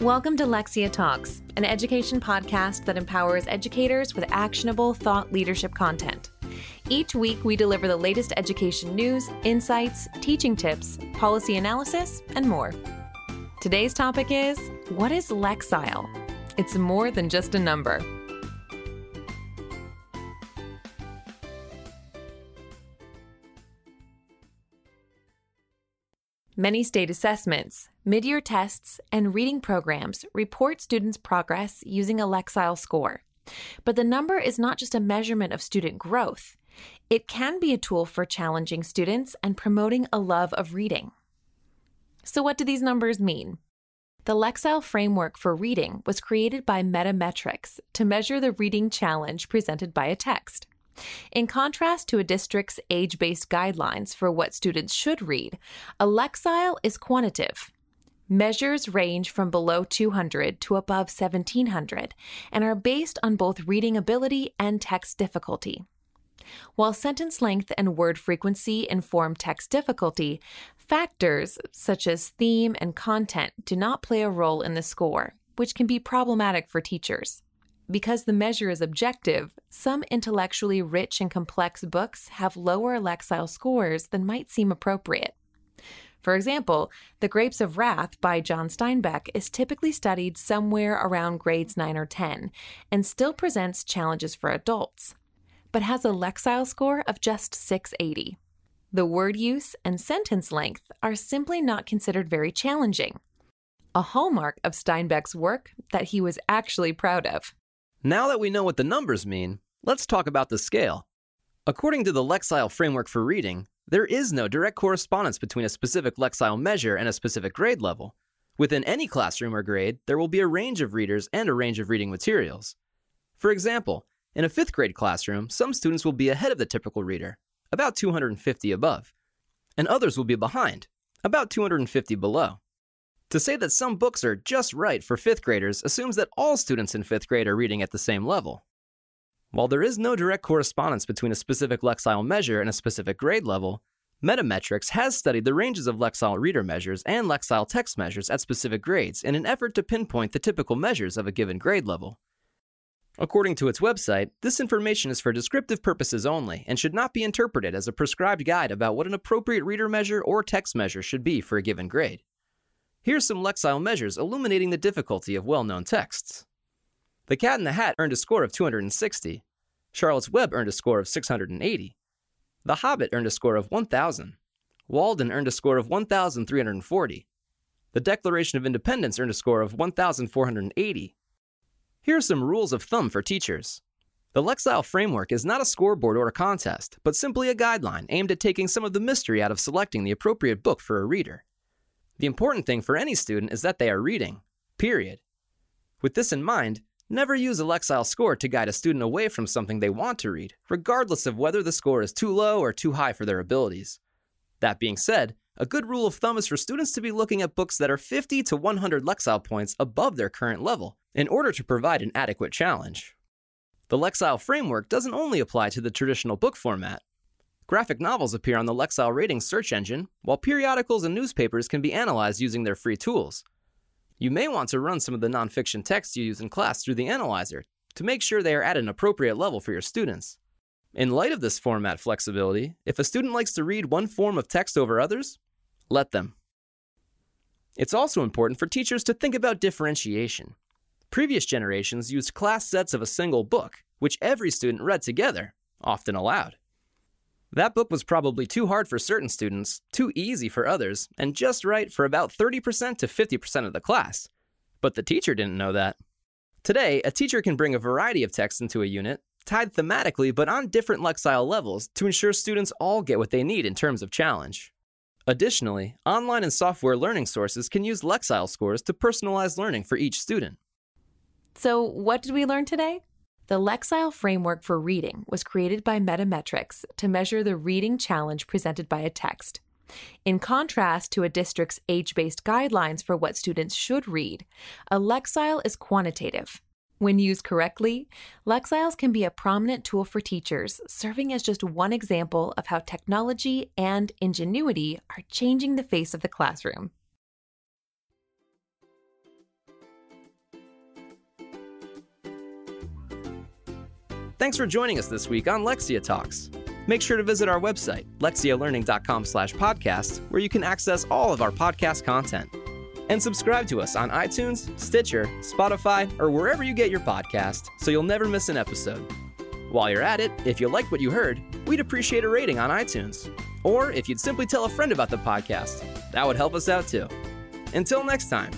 Welcome to Lexia Talks, an education podcast that empowers educators with actionable thought leadership content. Each week, we deliver the latest education news, insights, teaching tips, policy analysis, and more. Today's topic is What is Lexile? It's more than just a number. Many state assessments, mid year tests, and reading programs report students' progress using a Lexile score. But the number is not just a measurement of student growth, it can be a tool for challenging students and promoting a love of reading. So, what do these numbers mean? The Lexile framework for reading was created by Metametrics to measure the reading challenge presented by a text. In contrast to a district's age based guidelines for what students should read, a Lexile is quantitative. Measures range from below 200 to above 1700 and are based on both reading ability and text difficulty. While sentence length and word frequency inform text difficulty, factors such as theme and content do not play a role in the score, which can be problematic for teachers. Because the measure is objective, some intellectually rich and complex books have lower Lexile scores than might seem appropriate. For example, The Grapes of Wrath by John Steinbeck is typically studied somewhere around grades 9 or 10 and still presents challenges for adults, but has a Lexile score of just 680. The word use and sentence length are simply not considered very challenging, a hallmark of Steinbeck's work that he was actually proud of. Now that we know what the numbers mean, let's talk about the scale. According to the Lexile framework for reading, there is no direct correspondence between a specific Lexile measure and a specific grade level. Within any classroom or grade, there will be a range of readers and a range of reading materials. For example, in a fifth grade classroom, some students will be ahead of the typical reader, about 250 above, and others will be behind, about 250 below. To say that some books are just right for fifth graders assumes that all students in fifth grade are reading at the same level. While there is no direct correspondence between a specific Lexile measure and a specific grade level, Metametrics has studied the ranges of Lexile reader measures and Lexile text measures at specific grades in an effort to pinpoint the typical measures of a given grade level. According to its website, this information is for descriptive purposes only and should not be interpreted as a prescribed guide about what an appropriate reader measure or text measure should be for a given grade. Here's some Lexile measures illuminating the difficulty of well known texts. The Cat in the Hat earned a score of 260. Charlotte's Web earned a score of 680. The Hobbit earned a score of 1,000. Walden earned a score of 1,340. The Declaration of Independence earned a score of 1,480. Here are some rules of thumb for teachers. The Lexile framework is not a scoreboard or a contest, but simply a guideline aimed at taking some of the mystery out of selecting the appropriate book for a reader. The important thing for any student is that they are reading, period. With this in mind, never use a Lexile score to guide a student away from something they want to read, regardless of whether the score is too low or too high for their abilities. That being said, a good rule of thumb is for students to be looking at books that are 50 to 100 Lexile points above their current level in order to provide an adequate challenge. The Lexile framework doesn't only apply to the traditional book format. Graphic novels appear on the Lexile Ratings search engine, while periodicals and newspapers can be analyzed using their free tools. You may want to run some of the nonfiction texts you use in class through the analyzer to make sure they are at an appropriate level for your students. In light of this format flexibility, if a student likes to read one form of text over others, let them. It's also important for teachers to think about differentiation. Previous generations used class sets of a single book, which every student read together, often aloud. That book was probably too hard for certain students, too easy for others, and just right for about 30% to 50% of the class. But the teacher didn't know that. Today, a teacher can bring a variety of texts into a unit, tied thematically but on different Lexile levels, to ensure students all get what they need in terms of challenge. Additionally, online and software learning sources can use Lexile scores to personalize learning for each student. So, what did we learn today? The Lexile framework for reading was created by Metametrics to measure the reading challenge presented by a text. In contrast to a district's age based guidelines for what students should read, a Lexile is quantitative. When used correctly, Lexiles can be a prominent tool for teachers, serving as just one example of how technology and ingenuity are changing the face of the classroom. Thanks for joining us this week on Lexia Talks. Make sure to visit our website, lexialearning.com slash podcast, where you can access all of our podcast content. And subscribe to us on iTunes, Stitcher, Spotify, or wherever you get your podcast so you'll never miss an episode. While you're at it, if you liked what you heard, we'd appreciate a rating on iTunes. Or if you'd simply tell a friend about the podcast, that would help us out too. Until next time,